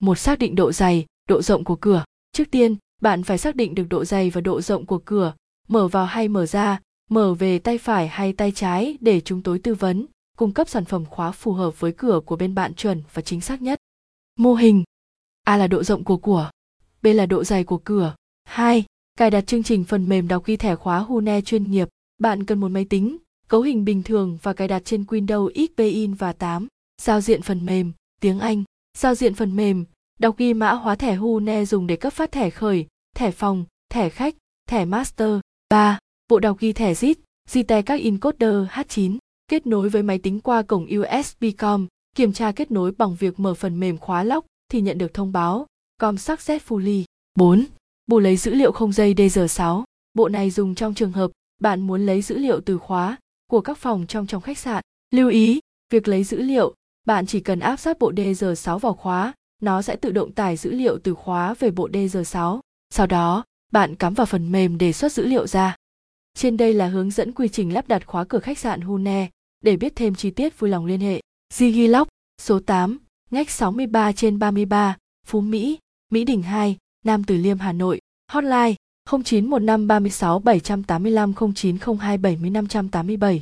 một xác định độ dày độ rộng của cửa trước tiên bạn phải xác định được độ dày và độ rộng của cửa mở vào hay mở ra mở về tay phải hay tay trái để chúng tôi tư vấn cung cấp sản phẩm khóa phù hợp với cửa của bên bạn chuẩn và chính xác nhất mô hình a là độ rộng của của b là độ dày của cửa 2. Cài đặt chương trình phần mềm đọc ghi thẻ khóa Hune chuyên nghiệp. Bạn cần một máy tính, cấu hình bình thường và cài đặt trên Windows XP in và 8. Giao diện phần mềm, tiếng Anh. Giao diện phần mềm, đọc ghi mã hóa thẻ Hune dùng để cấp phát thẻ khởi, thẻ phòng, thẻ khách, thẻ master. 3. Bộ đọc ghi thẻ ZIP, zite các encoder H9, kết nối với máy tính qua cổng USB-COM, kiểm tra kết nối bằng việc mở phần mềm khóa lóc thì nhận được thông báo com successfully. 4 bộ lấy dữ liệu không dây dr6 Bộ này dùng trong trường hợp bạn muốn lấy dữ liệu từ khóa của các phòng trong trong khách sạn. Lưu ý, việc lấy dữ liệu, bạn chỉ cần áp sát bộ DG6 vào khóa, nó sẽ tự động tải dữ liệu từ khóa về bộ DG6. Sau đó, bạn cắm vào phần mềm để xuất dữ liệu ra. Trên đây là hướng dẫn quy trình lắp đặt khóa cửa khách sạn Hune. Để biết thêm chi tiết vui lòng liên hệ. Digilock, số 8, ngách 63 trên 33, Phú Mỹ, Mỹ Đình 2, Nam Từ Liêm Hà Nội, hotline 0915 36 785 0902 70 587.